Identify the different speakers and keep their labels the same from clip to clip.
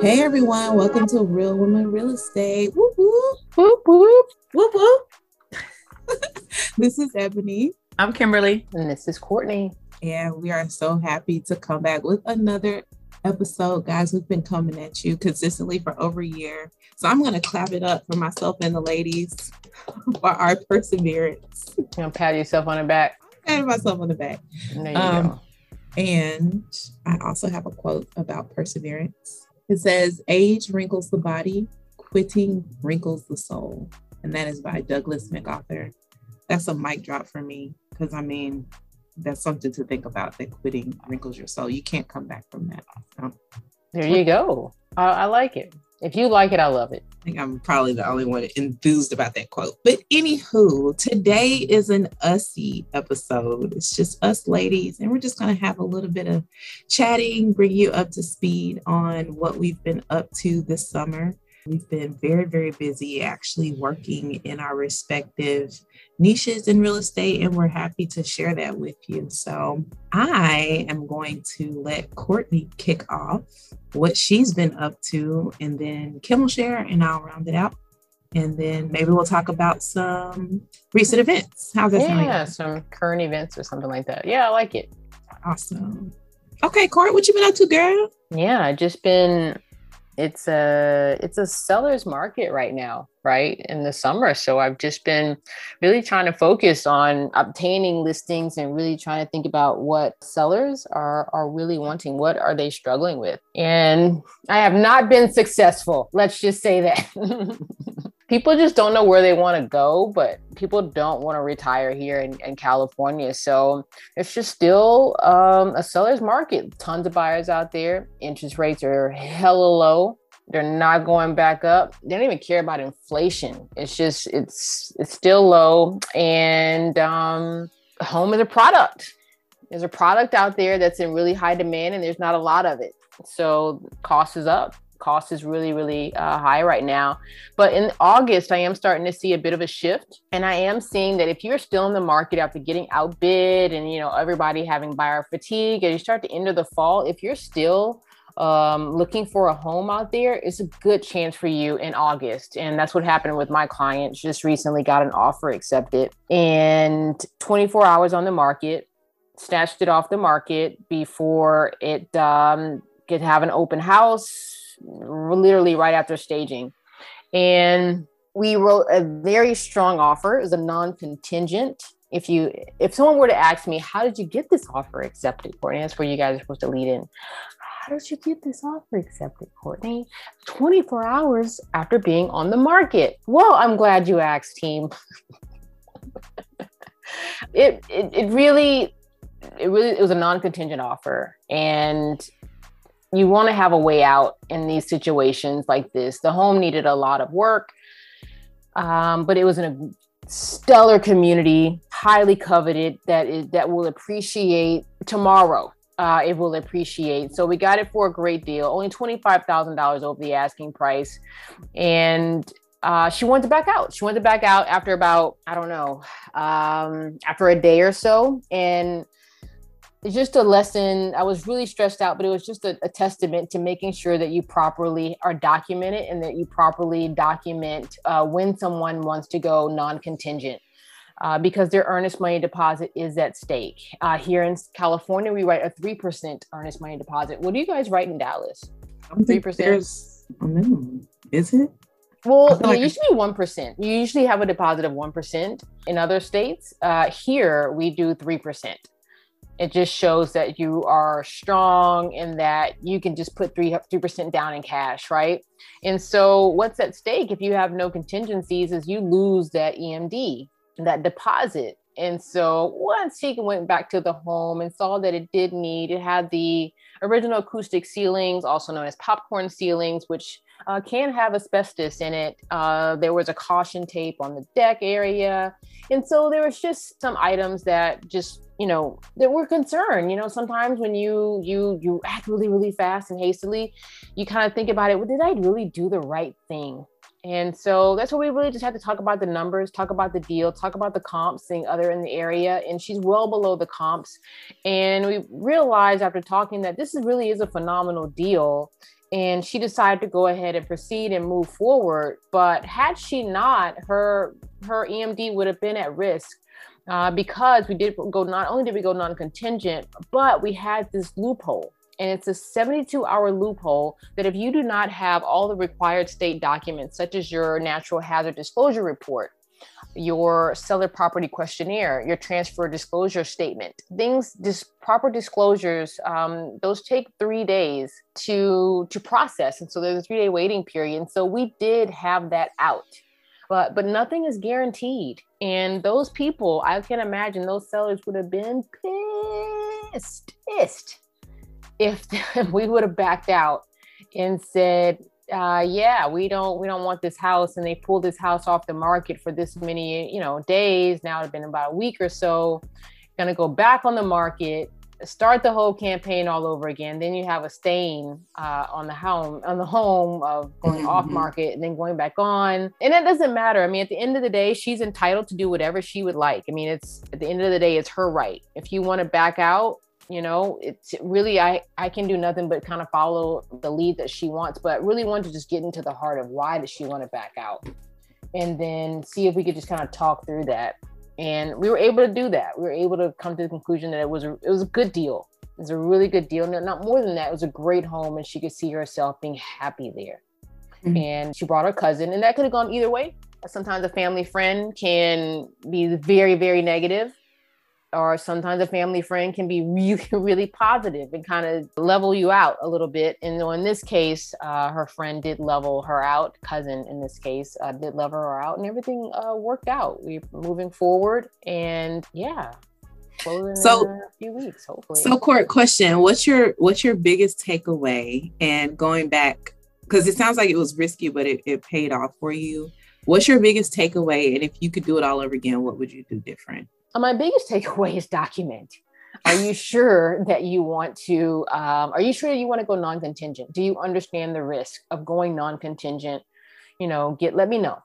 Speaker 1: Hey everyone, welcome to Real Women Real Estate. Whoop whoop whoop whoop whoop whoop. this is Ebony.
Speaker 2: I'm Kimberly.
Speaker 3: And this is Courtney.
Speaker 1: And we are so happy to come back with another episode. Guys, we've been coming at you consistently for over a year. So I'm gonna clap it up for myself and the ladies for our perseverance.
Speaker 3: You know, pat yourself on the back.
Speaker 1: Pat myself on the back.
Speaker 3: There you um, go.
Speaker 1: And I also have a quote about perseverance. It says, Age wrinkles the body, quitting wrinkles the soul. And that is by Douglas MacArthur. That's a mic drop for me because I mean, that's something to think about that quitting wrinkles your soul. You can't come back from that. So,
Speaker 3: there you go. I, I like it. If you like it, I love it.
Speaker 1: I think I'm probably the only one enthused about that quote. But anywho, today is an ussy episode. It's just us ladies, and we're just going to have a little bit of chatting, bring you up to speed on what we've been up to this summer. We've been very, very busy actually working in our respective niches in real estate, and we're happy to share that with you. So, I am going to let Courtney kick off what she's been up to, and then Kim will share, and I'll round it out. And then maybe we'll talk about some recent events. How's that
Speaker 3: sound? Yeah, some current events or something like that. Yeah, I like it.
Speaker 1: Awesome. Okay, Court, what you been up to, girl?
Speaker 3: Yeah, I just been it's a it's a seller's market right now right in the summer. So i've just been really trying to focus on obtaining listings and really trying to think about what sellers are are really wanting what are they struggling with? And i have not been successful let's just say that people just don't know where they want to go, but people don't want to retire here in, in California. So it's just still um, a seller's market. Tons of buyers out there. Interest rates are hella low. They're not going back up. They don't even care about inflation. It's just it's it's still low, and um, home is a product. There's a product out there that's in really high demand, and there's not a lot of it. So cost is up cost is really really uh, high right now but in august i am starting to see a bit of a shift and i am seeing that if you're still in the market after getting outbid and you know everybody having buyer fatigue as you start to enter the fall if you're still um, looking for a home out there, it's a good chance for you in August. And that's what happened with my client. Just recently got an offer accepted and 24 hours on the market, snatched it off the market before it um, could have an open house literally right after staging. And we wrote a very strong offer as a non-contingent. If you if someone were to ask me, how did you get this offer accepted, Courtney? That's where you guys are supposed to lead in. How did you get this offer accepted, Courtney? 24 hours after being on the market. Well, I'm glad you asked, team. it, it it really it really it was a non-contingent offer and you want to have a way out in these situations like this. The home needed a lot of work, um, but it was in a stellar community, highly coveted that is, that will appreciate tomorrow. Uh, it will appreciate. So we got it for a great deal, only twenty five thousand dollars over the asking price, and uh, she wanted to back out. She wanted to back out after about I don't know, um, after a day or so, and it's just a lesson. I was really stressed out, but it was just a, a, testament to making sure that you properly are documented and that you properly document uh, when someone wants to go non contingent. Uh, because their earnest money deposit is at stake. Uh, here in California, we write a 3% earnest money deposit. What do you guys write in Dallas?
Speaker 1: 3%? There's a minimum, is it?
Speaker 3: Well, it like used to be 1%. You usually have a deposit of 1% in other states. Uh, here, we do 3% it just shows that you are strong and that you can just put three three percent down in cash, right? And so, what's at stake if you have no contingencies is you lose that EMD, that deposit. And so, once he went back to the home and saw that it did need, it had the original acoustic ceilings, also known as popcorn ceilings, which uh, can have asbestos in it. Uh, there was a caution tape on the deck area. And so there was just some items that just you know that we're concerned you know sometimes when you you you act really really fast and hastily you kind of think about it well did i really do the right thing and so that's what we really just had to talk about the numbers, talk about the deal, talk about the comps, seeing other in the area. And she's well below the comps. And we realized after talking that this is really is a phenomenal deal. and she decided to go ahead and proceed and move forward. But had she not, her her EMD would have been at risk uh, because we did go not only did we go non-contingent, but we had this loophole. And it's a 72 hour loophole that if you do not have all the required state documents, such as your natural hazard disclosure report, your seller property questionnaire, your transfer disclosure statement. Things, dis- proper disclosures, um, those take three days to to process, and so there's a three day waiting period. And so we did have that out, but but nothing is guaranteed. And those people, I can imagine, those sellers would have been pissed, pissed if we would have backed out and said, uh, yeah, we don't we don't want this house, and they pulled this house off the market for this many you know days. Now it's been about a week or so. To go back on the market, start the whole campaign all over again. Then you have a stain uh, on the home on the home of going mm-hmm. off market and then going back on. And it doesn't matter. I mean, at the end of the day, she's entitled to do whatever she would like. I mean, it's at the end of the day, it's her right. If you want to back out, you know it's really i i can do nothing but kind of follow the lead that she wants but really want to just get into the heart of why does she want to back out and then see if we could just kind of talk through that and we were able to do that. We were able to come to the conclusion that it was a, it was a good deal. It was a really good deal. No, not more than that. It was a great home and she could see herself being happy there. Mm-hmm. and she brought her cousin and that could have gone either way. Sometimes a family friend can be very very negative or sometimes a family friend can be really, really positive and kind of level you out a little bit. And in this case, uh, her friend did level her out, cousin in this case, uh, did level her out, and everything uh, worked out. We're moving forward, and yeah.
Speaker 1: So a few weeks, hopefully. So, court question: What's your what's your biggest takeaway? And going back, because it sounds like it was risky, but it, it paid off for you. What's your biggest takeaway? And if you could do it all over again, what would you do different?
Speaker 3: Uh, my biggest takeaway is document. Are you sure that you want to? Um, are you sure you want to go non-contingent? Do you understand the risk of going non-contingent? You know, get let me know.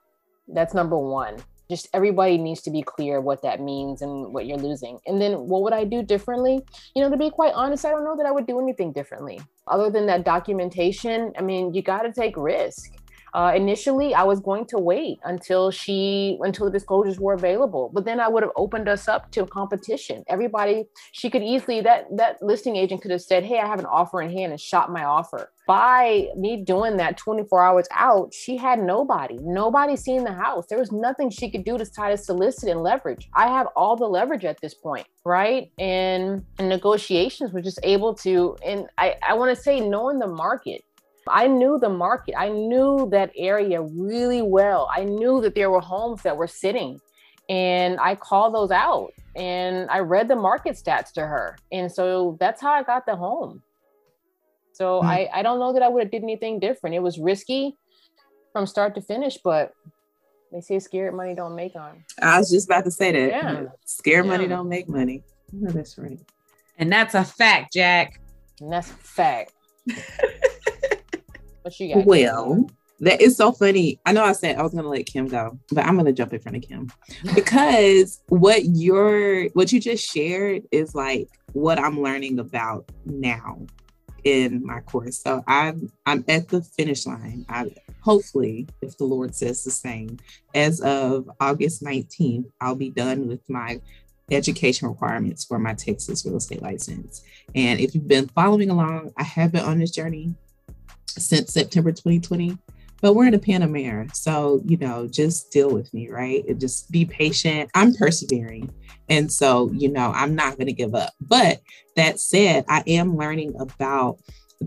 Speaker 3: That's number one. Just everybody needs to be clear what that means and what you're losing. And then what would I do differently? You know, to be quite honest, I don't know that I would do anything differently other than that documentation. I mean, you got to take risk uh, initially, I was going to wait until she until the disclosures were available, but then I would have opened us up to competition. Everybody, she could easily that that listing agent could have said, "Hey, I have an offer in hand," and shot my offer. By me doing that 24 hours out, she had nobody, nobody seeing the house. There was nothing she could do to try to solicit and leverage. I have all the leverage at this point, right? And, and negotiations were just able to, and I, I want to say, knowing the market I knew the market. I knew that area really well. I knew that there were homes that were sitting and I called those out and I read the market stats to her. And so that's how I got the home. So mm. I, I don't know that I would have did anything different. It was risky from start to finish, but they say scared money don't make on.
Speaker 1: I was just about to say that. Yeah. Scared yeah. money don't make money. No, that's right.
Speaker 2: And that's a fact, Jack.
Speaker 3: And that's a fact.
Speaker 1: What you got? Well, that is so funny. I know I said I was gonna let Kim go, but I'm gonna jump in front of Kim because what you're what you just shared is like what I'm learning about now in my course. So I'm I'm at the finish line. I hopefully, if the Lord says the same, as of August 19th, I'll be done with my education requirements for my Texas real estate license. And if you've been following along, I have been on this journey since September 2020. But we're in a Panamera. So, you know, just deal with me, right? And just be patient. I'm persevering. And so, you know, I'm not going to give up. But that said, I am learning about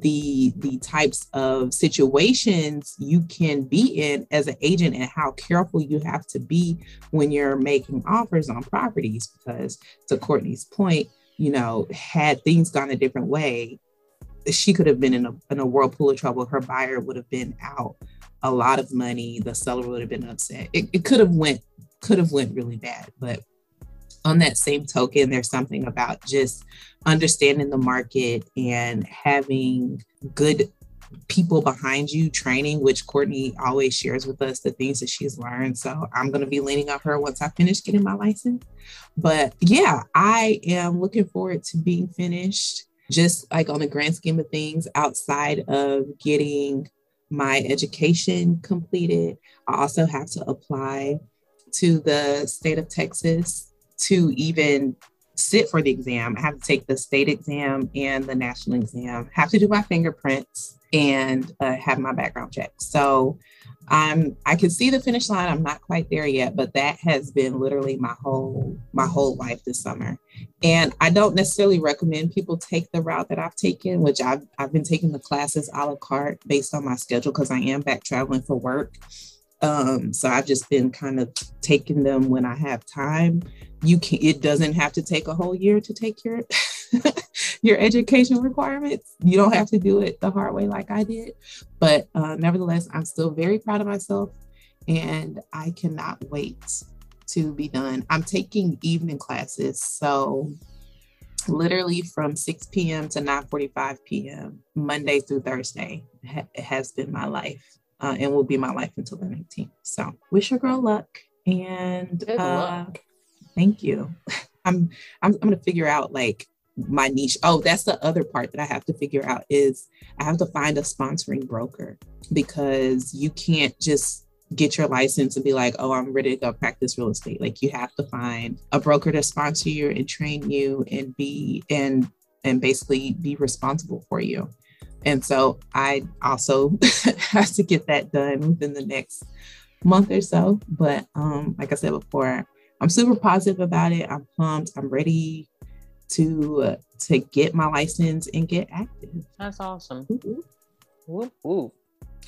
Speaker 1: the the types of situations you can be in as an agent and how careful you have to be when you're making offers on properties because to Courtney's point you know had things gone a different way she could have been in a, in a whirlpool of trouble. Her buyer would have been out a lot of money. The seller would have been upset. It, it could have went could have went really bad. But on that same token, there's something about just understanding the market and having good people behind you training, which Courtney always shares with us the things that she's learned. So I'm going to be leaning on her once I finish getting my license. But yeah, I am looking forward to being finished just like on the grand scheme of things, outside of getting my education completed, I also have to apply to the state of Texas to even sit for the exam. I have to take the state exam and the national exam, have to do my fingerprints and uh, have my background check. So I'm I can see the finish line. I'm not quite there yet, but that has been literally my whole my whole life this summer. And I don't necessarily recommend people take the route that I've taken, which I've I've been taking the classes a la carte based on my schedule because I am back traveling for work. Um, so I've just been kind of taking them when I have time. You can it doesn't have to take a whole year to take your your education requirements. You don't have to do it the hard way like I did. But uh, nevertheless, I'm still very proud of myself and I cannot wait to be done. I'm taking evening classes. So literally from 6 p.m. to 9:45 p.m. Monday through Thursday ha- has been my life uh, and will be my life until the 19th. So wish your girl luck and uh, luck. thank you. I'm, I'm I'm gonna figure out like my niche. Oh, that's the other part that I have to figure out is I have to find a sponsoring broker because you can't just get your license and be like, oh, I'm ready to go practice real estate. Like you have to find a broker to sponsor you and train you and be and and basically be responsible for you. And so I also have to get that done within the next month or so. But um, like I said before, I'm super positive about it. I'm pumped. I'm ready to uh, to get my license and get active.
Speaker 3: That's awesome. Ooh,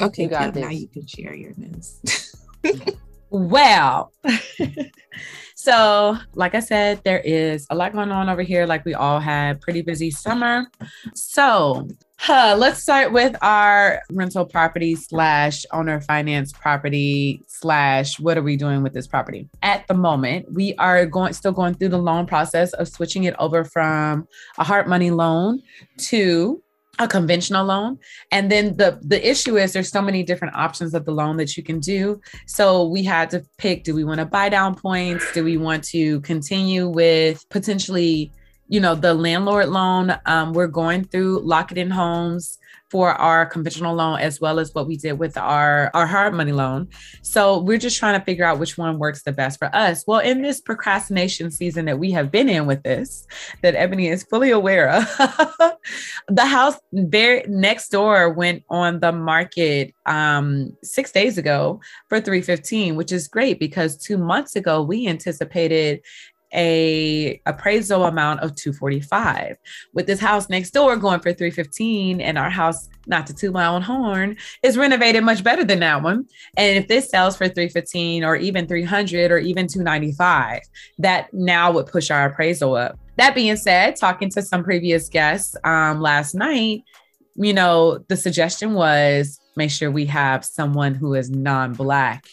Speaker 1: Okay, you got Kim, now you can share your news.
Speaker 2: well, so like I said, there is a lot going on over here. Like we all had pretty busy summer. So Huh, let's start with our rental property slash owner finance property slash what are we doing with this property? At the moment, we are going still going through the loan process of switching it over from a hard money loan to a conventional loan. And then the the issue is there's so many different options of the loan that you can do. So we had to pick do we want to buy down points? Do we want to continue with potentially you know, the landlord loan, um, we're going through Lock It In Homes for our conventional loan as well as what we did with our our hard money loan. So we're just trying to figure out which one works the best for us. Well, in this procrastination season that we have been in with this, that Ebony is fully aware of, the house very next door went on the market um, six days ago for 315, which is great because two months ago we anticipated a appraisal amount of 245 with this house next door going for 315 and our house not to toot my own horn is renovated much better than that one. And if this sells for 315 or even 300 or even 295 that now would push our appraisal up. That being said talking to some previous guests um, last night you know the suggestion was make sure we have someone who is non-black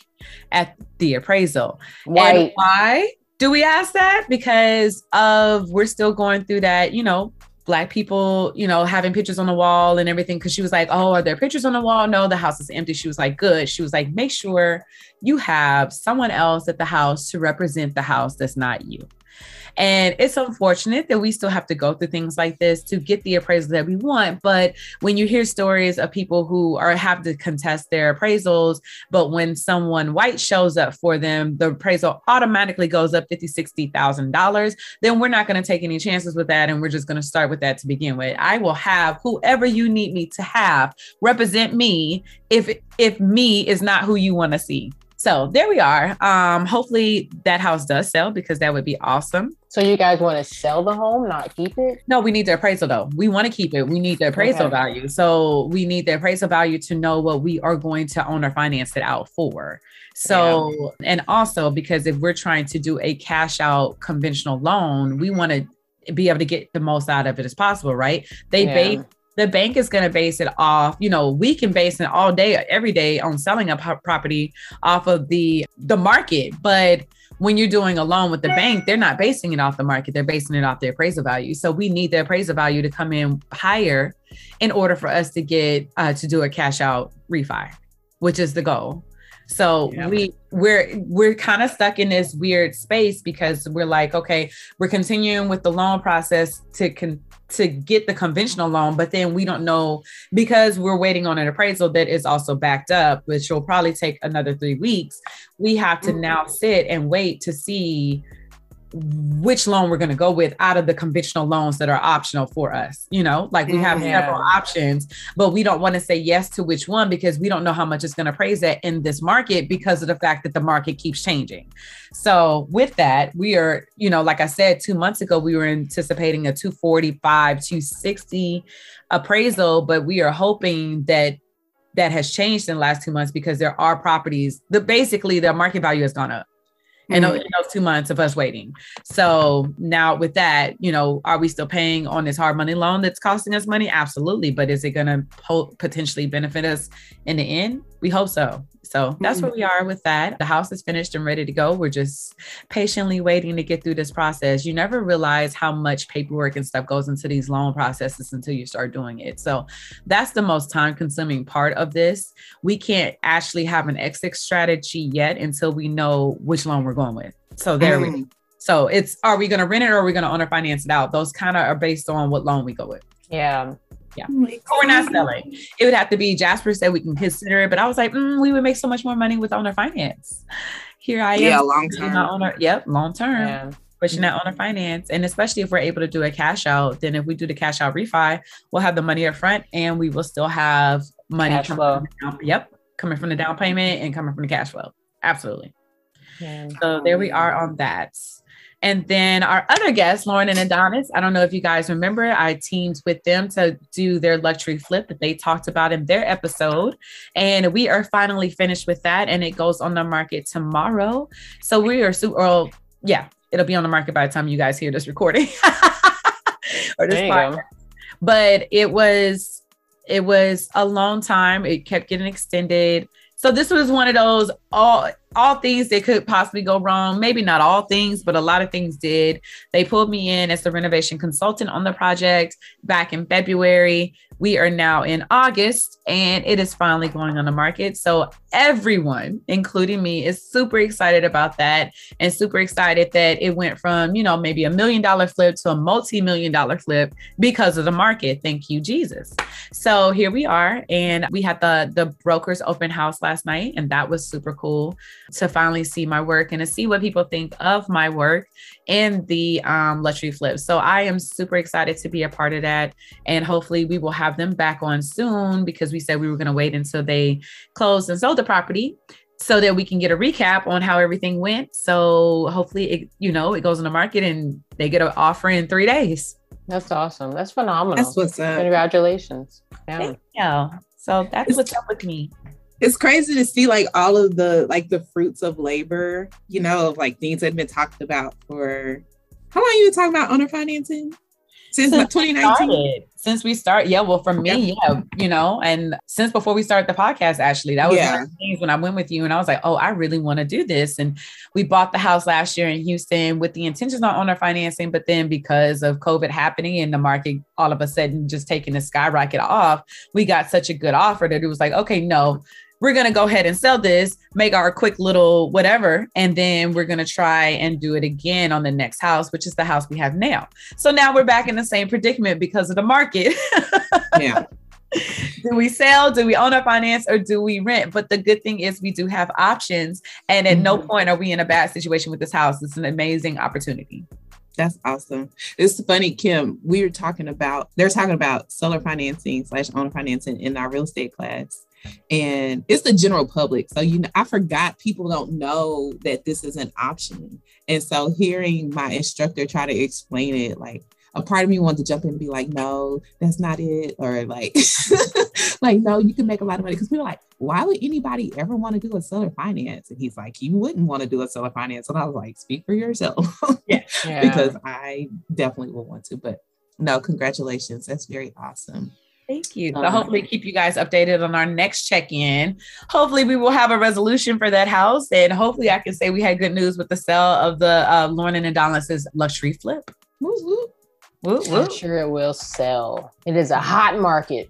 Speaker 2: at the appraisal.
Speaker 3: White.
Speaker 2: and why do we ask that? Because of we're still going through that, you know, black people, you know, having pictures on the wall and everything. Cause she was like, Oh, are there pictures on the wall? No, the house is empty. She was like, Good. She was like, Make sure you have someone else at the house to represent the house that's not you. And it's unfortunate that we still have to go through things like this to get the appraisal that we want. But when you hear stories of people who are have to contest their appraisals, but when someone white shows up for them, the appraisal automatically goes up fifty, sixty thousand dollars, then we're not going to take any chances with that. And we're just going to start with that to begin with. I will have whoever you need me to have represent me if if me is not who you want to see. So there we are. Um, hopefully that house does sell because that would be awesome.
Speaker 3: So you guys want to sell the home, not keep it?
Speaker 2: No, we need the appraisal though. We want to keep it. We need the appraisal okay. value. So we need the appraisal value to know what we are going to own or finance it out for. So, yeah. and also because if we're trying to do a cash out conventional loan, we want to be able to get the most out of it as possible, right? They yeah. base the bank is going to base it off you know we can base it all day every day on selling a property off of the the market. But when you're doing a loan with the bank they're not basing it off the market. They're basing it off the appraisal value. So we need the appraisal value to come in higher in order for us to get uh, to do a cash out refi which is the goal. So
Speaker 1: Yeah.
Speaker 2: we we're we're kind of stuck in this weird space because we're like, okay, we're continuing with the loan process to con- to get the conventional loan, but then we don't know because we're waiting on an appraisal that is also backed up, which will probably take another three weeks. We have to mm-hmm. now sit and wait to see which loan we're going to go with out of the conventional loans that are optional for us. You know, like we have mm-hmm.
Speaker 3: Yeah.
Speaker 2: several options, but we don't want to say yes to which one because we don't know how much it's going to praise at in this market because of the fact that the market keeps changing. So, with that, we are, you know, like I said, two months ago, we were anticipating a 245, 260 appraisal, but we are hoping that that has changed in the last two months because there are properties that basically the market value has gone up in,
Speaker 1: Mhm.
Speaker 2: in those two months of us waiting. So now with that, you know, are we still paying on this hard money loan that's costing us money? Absolutely. But is it going to po- potentially benefit us in the end? We hope so. So that's where we are with that. The house is finished and ready to go. We're just patiently waiting to get through this process. You never realize how much paperwork and stuff goes into these loan processes until you start doing it. So that's the most time consuming part of this. We can't actually have an exit strategy yet until we know which loan we're going with. So there we
Speaker 1: Mm.
Speaker 2: so it's are we going to rent it or are we going to owner finance it out? Those kind of are based on what loan we go with.
Speaker 3: Yeah.
Speaker 1: Makes
Speaker 2: Or we're not selling. It would have to be Jasper said we can consider it, but I was like, mm, we would make so much more money with owner finance. Here I am.
Speaker 1: Yeah, long term.
Speaker 2: owner. Yep, long term.
Speaker 3: Yeah.
Speaker 2: Pushing that owner finance. And especially if we're able to do a cash out, then if we do the cash out refi, we'll have the money up front and we will still have money
Speaker 3: Cash
Speaker 2: coming
Speaker 3: flow.
Speaker 2: from the down- yep, coming from the down payment and coming from the cash flow. Absolutely.
Speaker 3: Yeah.
Speaker 2: So there we are on that. And then our other guests, Lauren and Adonis, I don't know if you guys remember, I teamed with them to do their luxury flip that they talked about in their episode. And we are finally finished with that. And it goes on the market tomorrow. So we are super, well, yeah, it'll be on the market by the time you guys hear this recording or this podcast
Speaker 3: go.
Speaker 2: but it was it was a long time it kept getting extended so this was one of those all all things that could possibly go wrong maybe not all things but a lot of things did. They pulled me in as the renovation consultant on the project back in february we are now in august and it is finally going on the market. So everyone including me is super excited about that and super excited that it went from you know maybe a million dollar flip to a multi-million dollar flip because of the market. Thank you jesus. So here we are and we had the the brokers open house last night and that was super cool to finally see my work and to see what people think of my work in the um, luxury flip. So i am super excited to be a part of that and hopefully we will have them back on soon because we said we were going to wait until they closed and sold the property so that we can get a recap on how everything went so hopefully it you know it goes in the market and they get an offer in three days
Speaker 3: That's awesome. That's phenomenal.
Speaker 1: That's what's up.
Speaker 3: Congratulations. Yeah.
Speaker 2: Thank you. So that's what's up with me.
Speaker 1: It's crazy to see like all of the like the fruits of labor, you know, of like things that have been talked about for how long you been talking about owner financing? Since
Speaker 2: Since
Speaker 1: 2019.
Speaker 2: started. Since we start, yeah. Well, for me, yeah, you know, and since before we started the podcast, actually, that was one of the things when I went with you, and I was like, oh, I really want to do this. And we bought the house last year in Houston with the intentions on owner financing, but then because of COVID happening and the market all of a sudden just taking a skyrocket off, we got such a good offer that it was like, okay, no, we're going to go ahead and sell this, make our quick little whatever, and then we're going to try and do it again on the next house, which is the house we have now. So now we're back in the same predicament because of the market.
Speaker 1: Yeah.
Speaker 2: do we sell, do we own our finance, or do we rent? But the good thing is we do have options. And at no
Speaker 1: Mhm.
Speaker 2: point are we in a bad situation with this house. It's an amazing opportunity.
Speaker 1: That's awesome. It's funny, Kim. We were talking about they're talking about seller financing slash owner financing in our real estate class, and it's the general public. So you know, I forgot people don't know that this is an option, and so hearing my instructor try to explain it, like a part of me wanted to jump in and be like, "No, that's not it," or like, like, "No, you can make a lot of money." Because we were like, "Why would anybody ever want to do a seller finance?" And he's like, "You wouldn't want to do a seller finance," and I was like, "Speak for yourself."
Speaker 3: Yeah.
Speaker 1: because I definitely will want to. But no, congratulations. That's very awesome.
Speaker 2: Thank you. So
Speaker 1: Um,
Speaker 2: hopefully keep you guys updated on our next check-in. Hopefully we will have a resolution for that house. And hopefully I can say we had good news with the sale of the uh, Lauren and Adonis's luxury flip.
Speaker 1: Woo, woo.
Speaker 3: I'm sure it will sell. It is a hot market.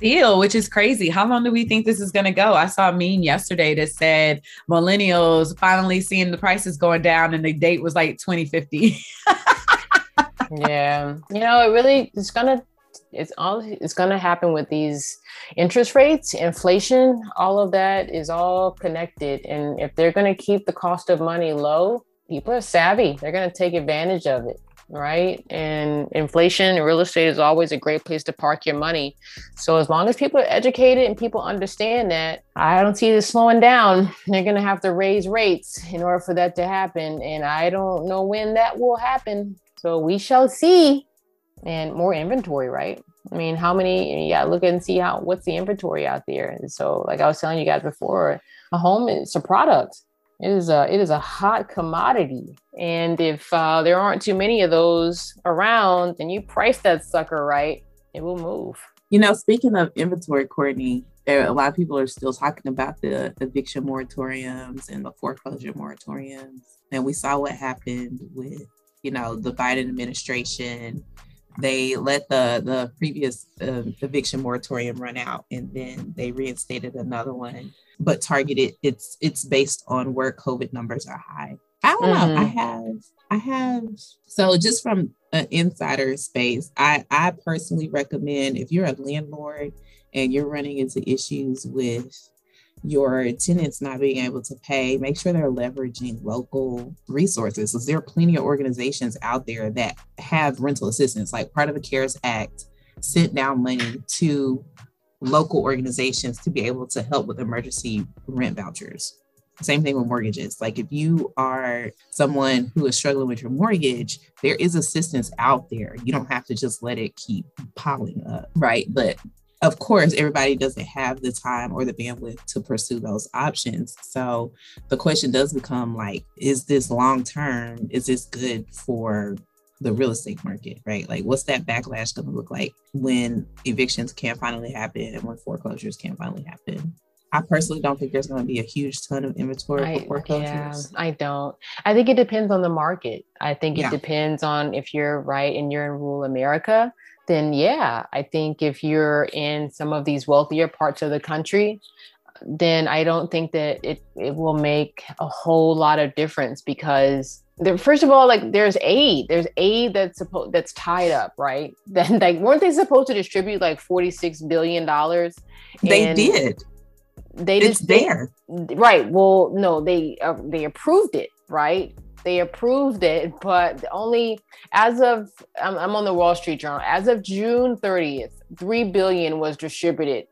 Speaker 2: Deal, which is crazy. How long do we think this is going to go? I saw a meme yesterday that said millennials finally seeing the prices going down and the date was like 2050.
Speaker 3: yeah. You know, it really it's gonna it's all it's gonna happen with these interest rates, inflation, all of that is all connected. And if they're gonna keep the cost of money low, people are savvy. They're gonna take advantage of it right? And inflation and real estate is always a great place to park your money. So as long as people are educated and people understand that, I don't see this slowing down. They're going to have to raise rates in order for that to happen. And I don't know when that will happen. So we shall see. And more inventory, right? I mean, how many? Yeah, look and see how what's the inventory out there. And so, like I was telling you guys before, a home is a product. It is a it is a hot commodity, and if uh, there aren't too many of those around, and you price that sucker right, it will move.
Speaker 1: You know, speaking of inventory, Courtney, a lot of people are still talking about the eviction moratoriums and the foreclosure moratoriums, and we saw what happened with you know the Biden administration they let the the previous uh, eviction moratorium run out and then they reinstated another one but targeted it's it's based on where covid numbers are high i don't mm-hmm. know i mm-hmm. have i have so just from an insider space i i personally recommend if you're a landlord and you're running into issues with your tenants not being able to pay, make sure they're leveraging local resources. Because there are plenty of organizations out there that have rental assistance, like part of the CARES Act sent down money to local organizations to be able to help with emergency rent vouchers. Same thing with mortgages. Like if you are someone who is struggling with your mortgage, there is assistance out there. You don't have to just let it keep piling up, right? But of course, everybody doesn't have the time or the bandwidth to pursue those options. So the question does become like, is this long term? Is this good for the real estate market, right? Like, what's that backlash going to look like when evictions can finally happen and when foreclosures can finally happen? I personally don't think there's going to be a huge ton of inventory I, for foreclosures. Yeah,
Speaker 3: I don't. I think it depends on the market. I think it yeah. depends on if you're right and you're in rural America then yeah, I think if you're in some of these wealthier parts of the country, then I don't think that it, it will make a whole lot of difference because there, first of all, like there's aid, there's aid that's supposed that's tied up, right? Then like weren't they supposed to distribute like forty six billion dollars?
Speaker 1: They did.
Speaker 3: They
Speaker 1: it's just there,
Speaker 3: they, right? Well, no, they uh, they approved it, right? They approved it, but only as of I'm, I'm, on the Wall Street Journal. As of June 30th, three billion was distributed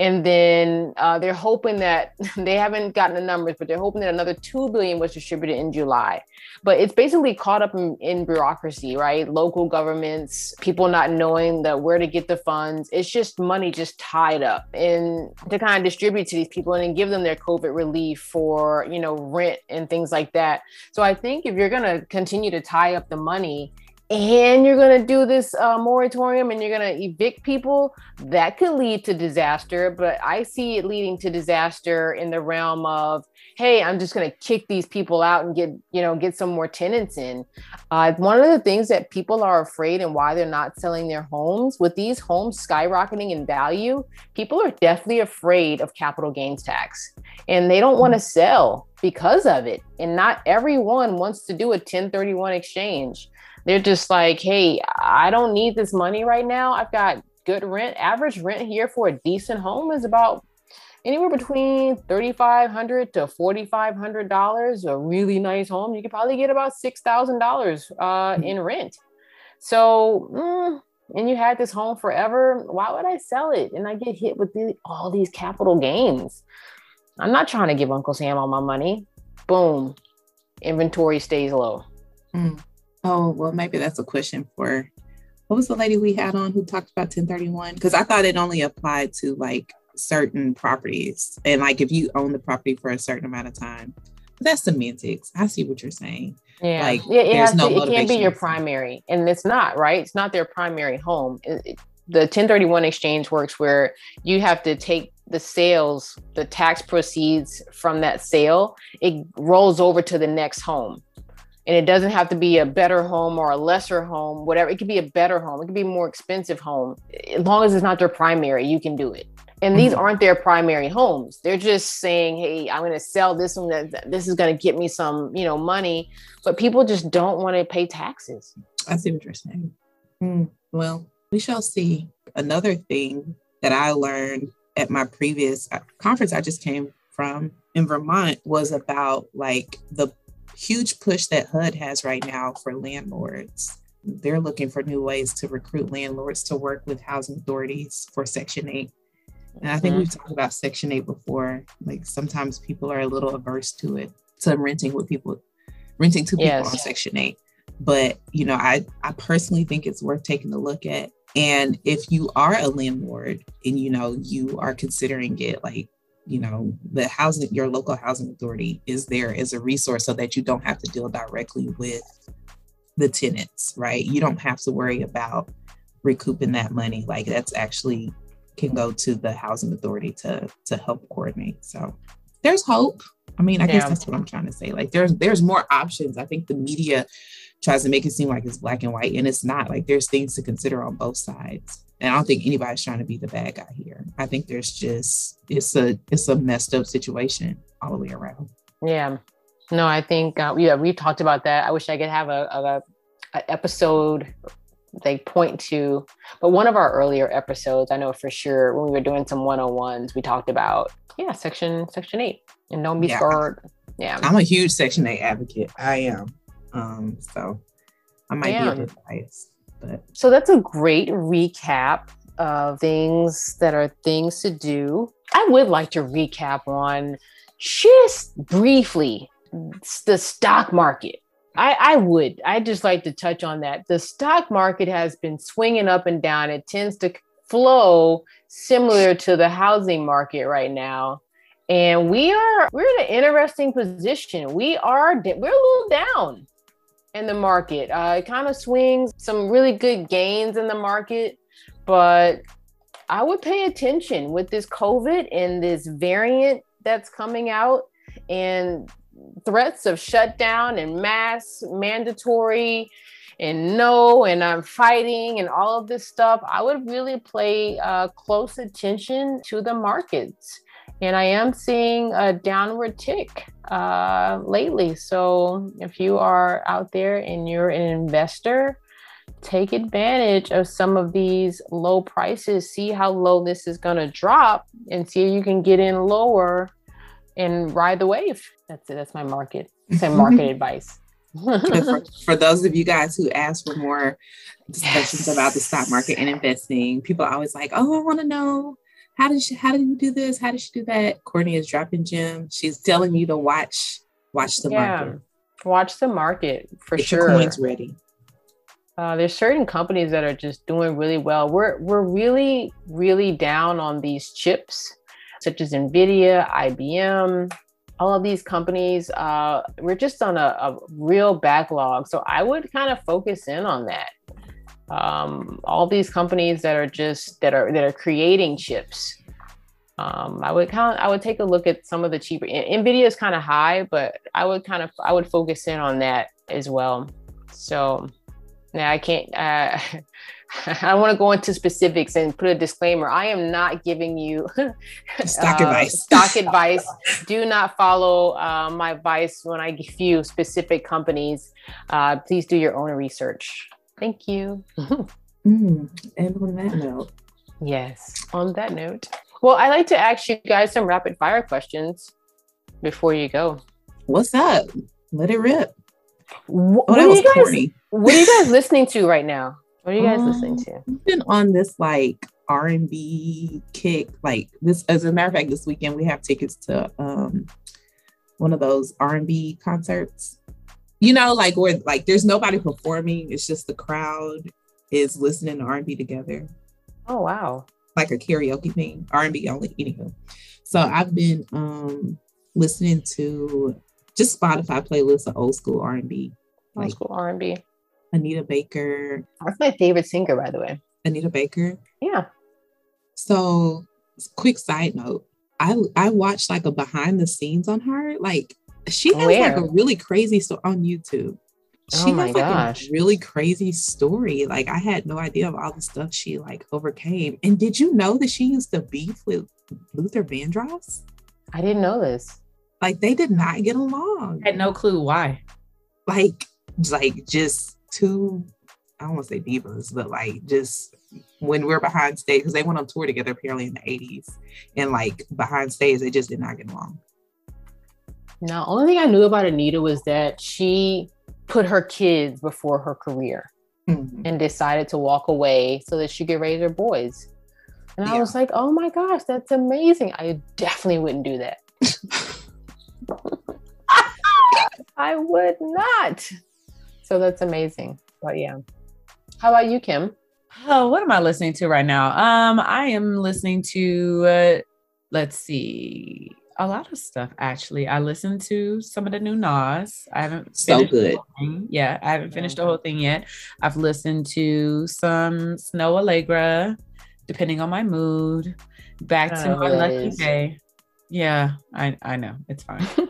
Speaker 3: and then uh, they're hoping that they haven't gotten the numbers but they're hoping that another 2 billion was distributed in july. But it's basically caught up in, in bureaucracy right? Local governments people not knowing that where to get the funds. It's just money just tied up. And to kind of distribute to these people and then give them their covid relief for you know rent and things like that. So i think if you're to continue to tie up the money and you're going to do this uh, moratorium and you're going to evict people, that could lead to disaster. But I see it leading to disaster in the realm of, hey, I'm just going to kick these people out and get, you know, get some more tenants in. Uh, one of the things that people are afraid and why they're not selling their homes with these homes skyrocketing in value, people are definitely afraid of capital gains tax and they don't want to sell because of it. And not everyone wants to do a 1031 exchange they're just like, hey, I don't need this money right now. I've got good rent. Average rent here for a decent home is about anywhere between 3,500 to $4,500. A really nice home, you could probably get about $6,000 uh, hmm. in rent. So, mm, and you had this home forever, why would I sell it? And I get hit with the, all these capital gains. I'm not trying to give Uncle Sam all my money. Boom, inventory stays low.
Speaker 1: Mm. Oh, well, maybe that's a question for what was the lady we had on who talked about 1031? Because I thought it only applied to like certain properties. And like if you own the property for a certain amount of time. That's semantics. I see what you're saying.
Speaker 3: Yeah. Like yeah, it, has no to, it can't be your primary. And it's not, right? It's not their primary home. It, it, the 1031 exchange works where you have to take the sales, the tax proceeds from that sale, it rolls over to the next home and it doesn't have to be a better home or a lesser home, whatever. It could be a better home. It could be a more expensive home. As long as it's not their primary, you can do it. And these mm-hmm. aren't their primary homes. They're just saying, "Hey, I'm going to sell this one. That this is going to get me some, you know, money." But people just don't want to pay taxes.
Speaker 1: I see what you're saying. Mm, well, we shall see. Another thing that I learned at my previous uh, conference I just came from in Vermont was about like the huge push that HUD has right now for landlords. They're looking for new ways to recruit landlords to work with housing authorities for Section 8. And I think mm-hmm. we've talked about Section 8 before. Like sometimes people are a little averse to it, to renting with people, renting to people yes. on Section 8. But you know, I, I personally think it's worth taking a look at. And if you are a landlord and you know you are considering it like you know the housing your local housing authority is there as a resource so that you don't have to deal directly with the tenants right? You don't have to worry about recouping that money. Like that's actually can go to the housing authority to to help coordinate. So there's hope. I mean i yeah. guess that's what i'm trying to say. Like there's there's more options. I think the media tries to make it seem like it's black and white and it's not. Like there's things to consider on both sides and I don't think anybody's trying to be the bad guy here. I think there's just it's a it's a messed up situation all the way around.
Speaker 3: Yeah. No, I think uh, yeah, we talked about that. I wish I could have a, a, a episode they point to, but one of our earlier episodes, I know for sure when we were doing some 101s, we talked about yeah, section section eight. And don't be yeah. scared. Yeah.
Speaker 1: I'm a huge section eight advocate. I am. Um, so I might Damn. be a bit biased. But
Speaker 3: so that's a great recap of things that are things to do. I would like to recap on just briefly the stock market. I, would. I would. I just like to touch on that. The stock market has been swinging up and down. It tends to flow similar to the housing market right now. And we are we're in an interesting position. We are we're a little down in the market. Uh, it kind of swings, some really good gains in the market, but I would pay attention with this COVID and this variant that's coming out and threats of shutdown and mass mandatory and no and i'm fighting and all of this stuff i would really play uh, close attention to the markets and I am seeing a downward tick uh, lately. So if you are out there and you're an investor, take advantage of some of these low prices. See how low this is going to drop, and see if you can get in lower and ride the wave. That's it. That's my market. Some market advice.
Speaker 1: for, for, those of you guys who ask for more discussions yes. about the stock market and investing, people are always like, "Oh, I want to know how did she how did you do this? How did she do that? Courtney is dropping gems. She's telling you to watch watch the yeah. market.
Speaker 3: Watch the market for
Speaker 1: Get
Speaker 3: sure.
Speaker 1: Your coins ready.
Speaker 3: Uh, there's certain companies that are just doing really well. We're we're really really down on these chips, such as Nvidia, IBM, all of these companies. Uh, we're just on a, a real backlog. So I would kind of focus in on that um, all these companies that are just that are that are creating chips. Um, I would kind of, I would take a look at some of the cheaper. Nvidia is kind of high, but I would kind of I would focus in on that as well. So now I can't. Uh, I don't want to go into specifics and put a disclaimer. I am not giving you
Speaker 1: stock uh, advice.
Speaker 3: Stock advice. Do not follow uh, my advice when I give you specific companies. Uh, please do your own research. Thank you.
Speaker 1: mm, and on that note.
Speaker 3: Yes, on that note. Well, I like to ask you guys some rapid fire questions before you go.
Speaker 1: What's up? Let it rip.
Speaker 3: What, oh, that was guys, corny. What are you guys listening to right now? What are you guys um, listening to?
Speaker 1: I've been on this like R and B kick. Like this, as a matter of fact, this weekend we have tickets to um one of those R and B concerts you know, like where like there's nobody performing, it's just the crowd is listening to R&B together.
Speaker 3: Oh wow.
Speaker 1: Like a karaoke thing, R&B only, anywho. So I've been um listening to just Spotify playlists of old school R&B.
Speaker 3: Old like school R&B.
Speaker 1: Anita Baker.
Speaker 3: That's my favorite singer, by the way.
Speaker 1: Anita Baker.
Speaker 3: Yeah.
Speaker 1: So quick side note. I I watched like a behind the scenes on her. Like she has Where? like a really crazy story on YouTube. Oh she
Speaker 3: Oh my
Speaker 1: has like
Speaker 3: gosh.
Speaker 1: a really crazy story. Like I had no idea of all the stuff she like overcame. And did you know that she used to beef with Luther Vandross?
Speaker 3: I didn't know this.
Speaker 1: Like they did not get along.
Speaker 2: I had no clue why.
Speaker 1: Like, like just two. I don't want to say divas, but like just when we're behind stage because they went on tour together apparently in the 80s and like behind stage they just did not get along.
Speaker 3: Now, only thing I knew about Anita was that she put her kids before her career
Speaker 1: Mhm.
Speaker 3: and decided to walk away so that she could raise her boys. And I was like, oh my gosh, that's amazing. I definitely wouldn't do that. I would not. So that's amazing. But yeah. How about you, Kim?
Speaker 2: Oh, what am I listening to right now? Um, I am listening to uh, let's see, a lot of stuff actually. I listened to some of the new Nas. I haven't
Speaker 1: So good.
Speaker 2: Yeah, I haven't finished the mm-hmm. whole thing yet. I've listened to some Snoh Aalegra, depending on my mood. Back to
Speaker 3: don't
Speaker 2: my lucky day. Yeah, I I know it's fine.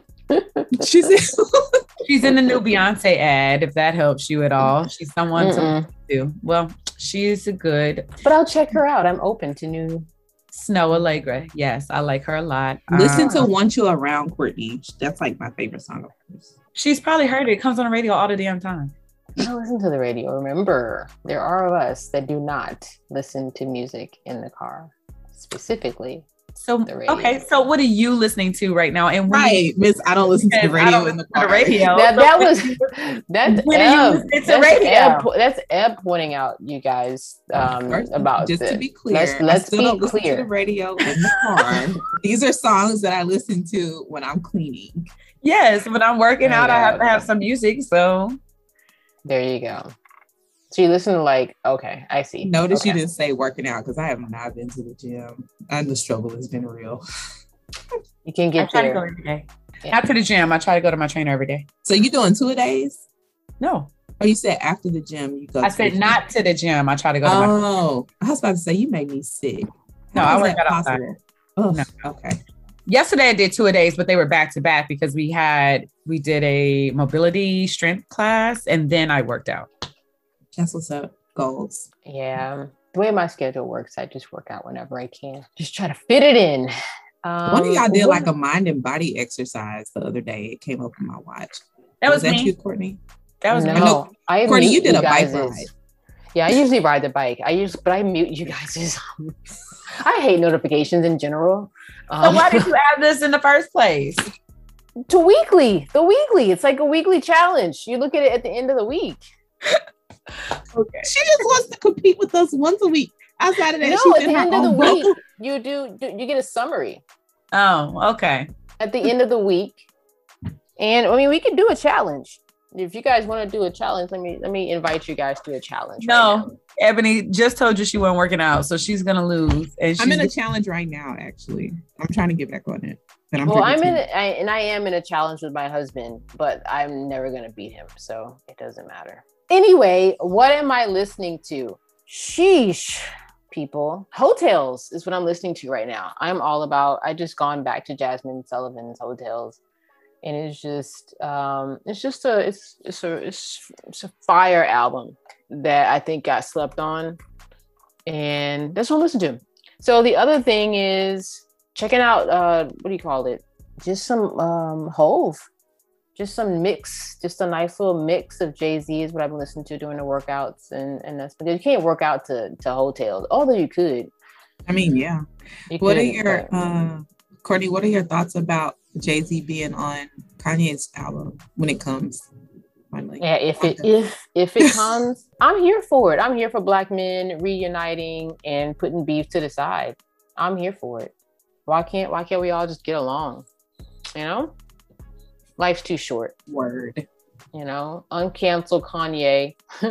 Speaker 1: She said,
Speaker 2: She's in the new Beyonce ad. If that helps you at all, she's someone to
Speaker 3: Mm-mm.
Speaker 2: listen to. Well, she's a good
Speaker 3: But I'll check her out. I'm open to new.
Speaker 2: Snoh Aalegra. Yes, I like her a lot.
Speaker 1: listen to
Speaker 2: Um,
Speaker 1: Want You Around, Courtney. That's like my favorite song of hers.
Speaker 2: She's probably heard it. It comes on the radio all the damn time.
Speaker 3: I don't listen to the radio. Remember, there are of us that do not listen to music in the car, specifically.
Speaker 2: So
Speaker 3: The radio.
Speaker 2: okay, so what are you listening to right now? And when
Speaker 1: Right, Miss. I don't listen to the
Speaker 2: Because I don't
Speaker 1: radio in the car.
Speaker 2: the radio.
Speaker 3: That
Speaker 2: So
Speaker 3: that
Speaker 2: when
Speaker 3: was that's
Speaker 2: when are you
Speaker 3: Eb.
Speaker 2: to
Speaker 3: That's
Speaker 2: radio?
Speaker 3: Eb, that's Eb pointing out you guys um,
Speaker 1: First,
Speaker 3: about
Speaker 1: just to be clear,
Speaker 3: let's- let's
Speaker 1: still
Speaker 3: be
Speaker 1: don't listen to
Speaker 3: clear.
Speaker 1: the radio in the car. These are songs that I listen to when I'm cleaning.
Speaker 2: Yes, when I'm working out, I have to have some music. So
Speaker 3: There you go. So you listen to like okay, I see.
Speaker 1: Notice you didn't say working out because I have not been to the gym, and the struggle has been real.
Speaker 3: You can
Speaker 2: I
Speaker 3: get
Speaker 2: try to go
Speaker 3: there.
Speaker 2: every day.
Speaker 3: Yeah.
Speaker 2: Not to the gym. I try to go to my trainer every day.
Speaker 1: So you doing two a days?
Speaker 2: No,
Speaker 1: Or you said after the gym you go?
Speaker 2: I
Speaker 1: to
Speaker 2: said
Speaker 1: the gym?
Speaker 2: not to the gym. I try to go to my.
Speaker 1: Oh, I was about to say you made me sick.
Speaker 2: No,
Speaker 1: How
Speaker 2: I
Speaker 1: is
Speaker 2: work
Speaker 1: that
Speaker 2: out outside.
Speaker 1: Oh,
Speaker 2: No.
Speaker 1: okay.
Speaker 2: Yesterday I did two a days, but they were back to back because we had we did a mobility strength class and then I worked out.
Speaker 1: That's what's up. Goals.
Speaker 3: Yeah. The way my schedule works, I just work out whenever I can. Just try to fit it in. Um,
Speaker 1: One of y'all did like a mind and body exercise the other day. It came up on my watch.
Speaker 2: That was,
Speaker 1: that
Speaker 2: me.
Speaker 1: you, Courtney?
Speaker 2: That was
Speaker 3: no,
Speaker 2: me.
Speaker 1: know-
Speaker 3: I
Speaker 1: Courtney, you did a bike ride.
Speaker 3: Yeah, I usually ride the bike. I use, but I mute you guys. I hate notifications in general.
Speaker 2: So
Speaker 3: Um,
Speaker 2: why did you add this in the first place?
Speaker 3: to weekly? The weekly. It's like a weekly challenge. You look at it at the end of the week.
Speaker 2: Okay.
Speaker 1: She just wants to compete with us once a week. Outside of that,
Speaker 3: no,
Speaker 1: she's
Speaker 3: at the end of the week,
Speaker 1: bubble.
Speaker 3: you do, do. You get a summary
Speaker 2: Oh, okay.
Speaker 3: at the end of the week, and I mean, we could do a challenge. If you guys want to do a challenge, let me let me invite you guys to a challenge. right.
Speaker 2: No, Ebony just told you she wasn't working out, so she's gonna lose. And she's
Speaker 1: I'm in a challenge right now. Actually, I'm trying to get back on it. And I'm
Speaker 3: well, I'm in. I, and I am in a challenge with my husband, but I'm never gonna beat him, so it doesn't matter. Anyway, what am I listening to? Sheesh, people. Heaux Tales is what I'm listening to right now. I'm all about. I just gone back to Jazmine Sullivan's Heaux Tales, and it's just, um, it's just a, it's, it's a, it's, it's a fire album that I think got slept on, and that's what I'm listening to. So the other thing is checking out uh what do you call it just some um Hov just some mix just a nice little mix of jay-z is what i've been listening to during the workouts and and that's but you can't work out to to Heaux Tales although you could.
Speaker 1: I mean, yeah.
Speaker 3: you
Speaker 1: What are your,
Speaker 3: but-
Speaker 1: uh, Courtney? What are your thoughts about Jay Z being on Kanye's album when it comes? Finally,
Speaker 3: yeah if it if if it comes i'm here for it. I'm here for black men reuniting and putting beef to the side. I'm here for it. Why can't why can't we all just get along? You know life's too short
Speaker 1: word.
Speaker 3: you know, uncancel Kanye.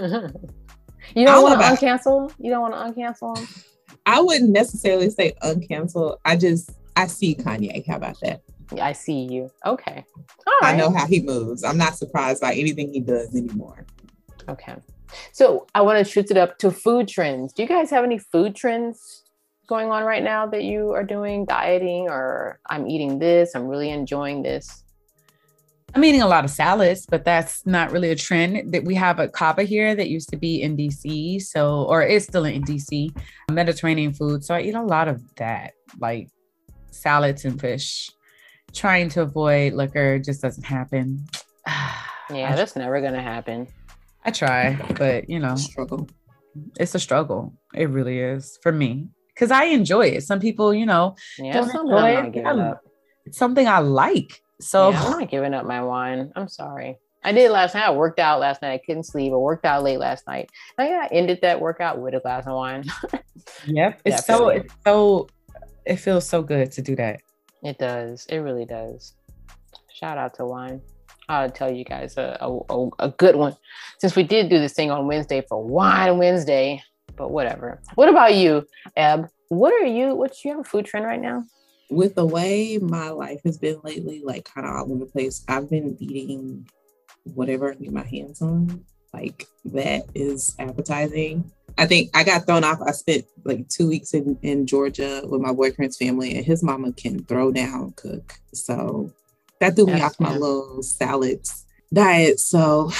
Speaker 3: you don't want to uncancel? You don't want to uncancel him?
Speaker 1: I wouldn't necessarily say uncancel. I just I see Kanye. How about that?
Speaker 3: I see you. Okay. All
Speaker 1: I know how he moves. I'm not surprised by anything he does anymore.
Speaker 3: Okay. So I want to shift it up to food trends. Do you guys have any food trends going on right now that you are doing, dieting, or I'm eating this, I'm really enjoying this?
Speaker 2: I'm eating a lot of salads, but that's not really a trend. That we have a Cava here that used to be in DC, so or is still in DC, Mediterranean food. So I eat a lot of that, like salads and fish. Trying to avoid liquor just doesn't happen.
Speaker 3: Yeah, that's never gonna happen.
Speaker 2: I try, but you know,
Speaker 1: Struggle.
Speaker 2: it's a struggle. It really is for me because I enjoy it. Some people, you know,
Speaker 3: Yeah,
Speaker 2: Don't enjoy it.
Speaker 3: giving
Speaker 2: I'm-
Speaker 3: up.
Speaker 2: it's something I like. So
Speaker 3: Yeah, I'm not giving up my wine. I'm sorry. I did last night. I worked out last night. I couldn't sleep. I worked out late last night. I I ended that workout with a glass of wine.
Speaker 2: yep, it's so it's so it feels so good to do that.
Speaker 3: It does. It really does. Shout out to wine. I'll tell you guys a, a, a, a good one. Since we did do this thing on Wednesday for Wine Wednesday, but whatever. What about you, Eb? What are you? What's your food trend right now?
Speaker 1: With the way my life has been lately, like kind of all over the place, I've been eating whatever I can get my hands on. Like that is appetizing. I think I got thrown off. I spent like two weeks in, in Georgia with my boyfriend's family, and his mama can throw down cook. So that threw me
Speaker 3: Yes,
Speaker 1: off my little salads diet. So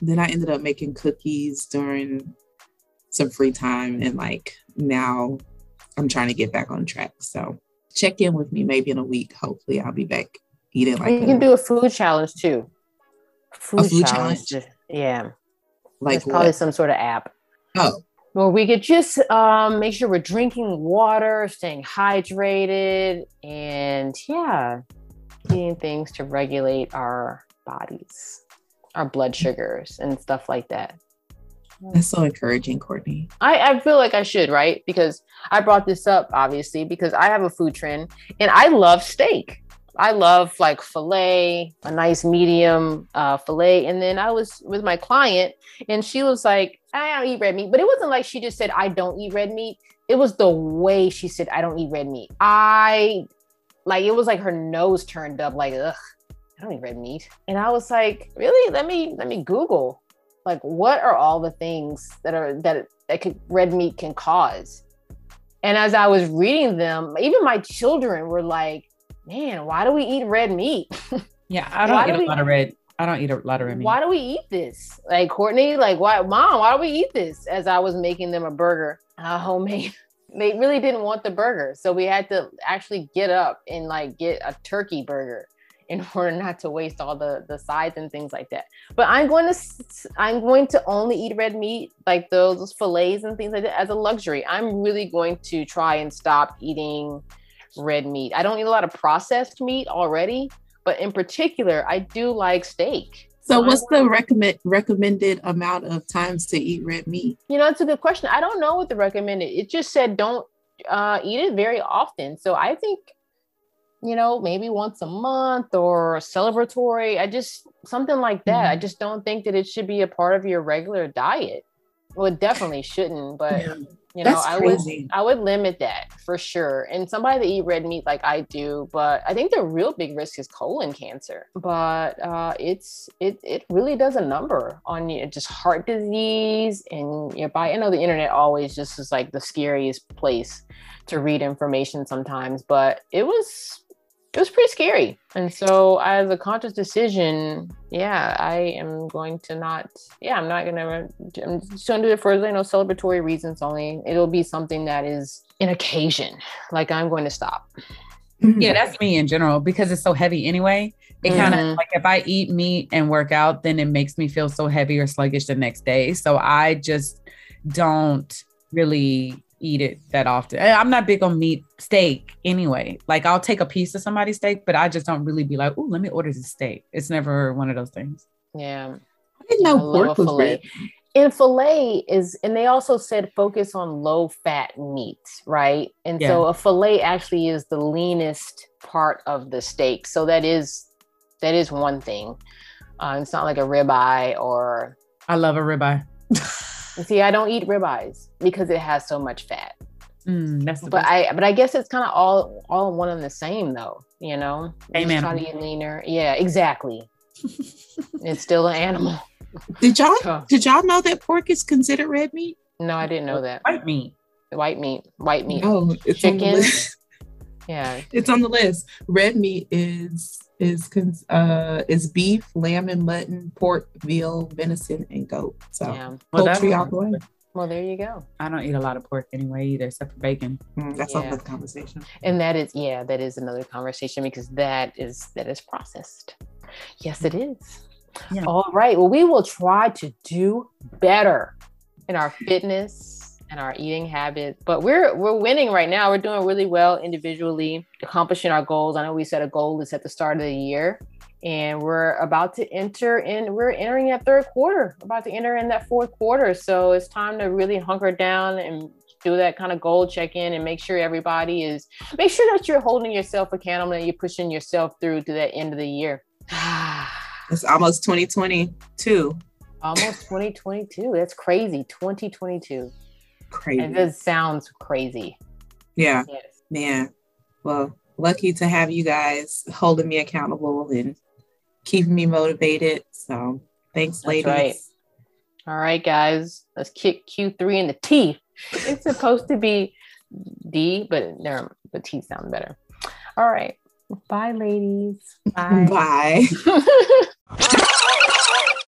Speaker 1: then I ended up making cookies during some free time, and like now I'm trying to get back on track. So check in with me maybe in a week. Hopefully, I'll be back eating like
Speaker 3: you can
Speaker 1: a-
Speaker 3: do a food challenge too. Food,
Speaker 1: food
Speaker 3: challenge.
Speaker 1: challenge?
Speaker 3: Yeah.
Speaker 1: like
Speaker 3: There's probably some sort of app.
Speaker 1: Oh,
Speaker 3: where we could just um, make sure we're drinking water, staying hydrated, and yeah, eating things to regulate our bodies, our blood sugars, and stuff like that.
Speaker 1: That's so encouraging, Courtney.
Speaker 3: I, I feel like I should, right? Because I brought this up, obviously, because I have a food trend and I love steak. I love like filet, a nice medium uh, filet. And then I was with my client and she was like, I don't eat red meat. But it wasn't like she just said, I don't eat red meat. It was the way she said, I don't eat red meat. I like, it was like her nose turned up, like, ugh, I don't eat red meat. And I was like, really? Let me, let me Google like what are all the things that are that that could, red meat can cause? And as i was reading them even my children were like man why do we eat red meat?
Speaker 2: Yeah, I don't
Speaker 3: do
Speaker 2: eat a
Speaker 3: we-
Speaker 2: lot of red. I don't eat a lot of red meat.
Speaker 3: why do we eat this? Like courtney like why mom why do we eat this? As i was making them a burger uh, homemade they really didn't want the burger. So we had to actually get up and like get a turkey burger in order not to waste all the the sides and things like that but i'm going to I'm going to only eat red meat like those fillets and things like that as a luxury i'm really going to try and stop eating red meat i don't eat a lot of processed meat already but in particular i do like steak
Speaker 1: So,
Speaker 3: I
Speaker 1: what's the recommend recommended amount of times to eat red meat?
Speaker 3: You know, it's a good question. I don't know what the recommended. It just said don't uh, eat it very often. So I think, you know, maybe once a month or celebratory. I just something like that. I just don't think that it should be a part of your regular diet. Well, it definitely shouldn't. But you know,
Speaker 1: That's
Speaker 3: I would. I would limit that for sure. And somebody that eat red meat like I do, but I think the real big risk is colon cancer. But uh, it's it it really does a number on you, just heart disease and your body. I know the internet always just is like the scariest place to read information sometimes, but it was it was pretty scary. And so as a conscious decision, yeah, I am going to not, yeah, I'm not gonna I'm just gonna do it for you know celebratory reasons only. It'll be something that is an occasion. Like I'm going to stop.
Speaker 2: Yeah, that's me in general because it's so heavy anyway. It kind of
Speaker 3: Mhm.
Speaker 2: like if I eat meat and work out, then it makes me feel so heavy or sluggish the next day. So I just don't really eat it that often. I'm not big on meat steak anyway. Like I'll take a piece of somebody's steak, but I just don't really be like, oh, let me order this steak. It's never one of those things.
Speaker 3: Yeah.
Speaker 1: I didn't know
Speaker 3: love
Speaker 1: pork
Speaker 3: a
Speaker 1: was
Speaker 3: fillet.
Speaker 1: red.
Speaker 3: And filet is, and they also said focus on low fat meat, right? And so a filet actually is the leanest part of the steak. So that is that is one thing. Uh, it's not like a ribeye or
Speaker 2: I love a ribeye.
Speaker 3: see, I don't eat ribeyes because it has so much fat.
Speaker 2: Mm, that's
Speaker 3: But
Speaker 2: best.
Speaker 3: I but I guess it's kind of all all one and the same though, you know?
Speaker 2: Same
Speaker 3: Just try to
Speaker 2: animal.
Speaker 3: eat leaner. Yeah, exactly. it's still an animal.
Speaker 1: Did y'all
Speaker 3: So-
Speaker 1: did y'all know that pork is considered red meat?
Speaker 3: No, I didn't know that.
Speaker 2: white meat.
Speaker 3: White meat, white meat.
Speaker 1: No, it's on the
Speaker 3: Chicken?
Speaker 1: list.
Speaker 3: Yeah.
Speaker 1: It's on the list. Red meat is is cons- uh is beef, lamb and mutton, pork, veal, venison, and goat. So
Speaker 3: Yeah.
Speaker 2: Well,
Speaker 1: poultry all the way.
Speaker 3: Well, there you go.
Speaker 2: I don't eat a lot of pork anyway either, except for bacon.
Speaker 1: Mm, that's
Speaker 3: Yeah.
Speaker 1: another conversation.
Speaker 3: And that is, yeah, that is another conversation because that is that is processed. Yes, it is.
Speaker 2: Yeah.
Speaker 3: All right. Well, we will try to do better in our fitness and our eating habits. But we're we're winning right now. We're doing really well individually, accomplishing our goals. I know we set a goal this at the start of the year. And we're about to enter in, we're entering that third quarter, about to enter in that fourth quarter. So it's time to really hunker down and do that kind of goal check in and make sure everybody is make sure that you're holding yourself accountable and you're pushing yourself through to that end of the year.
Speaker 1: It's almost 2022.
Speaker 3: Almost 2022. That's crazy. 2022.
Speaker 1: Crazy.
Speaker 3: It just sounds crazy.
Speaker 1: Yeah,
Speaker 3: Yes.
Speaker 1: man. Well, lucky to have you guys holding me accountable and keeping me motivated. So thanks,
Speaker 3: That's
Speaker 1: ladies.
Speaker 3: right. All right, guys. Let's kick Q3 in the teeth. It's supposed to be D, but there, the T sound better. All right. Bye, ladies.
Speaker 2: Bye.
Speaker 1: Bye.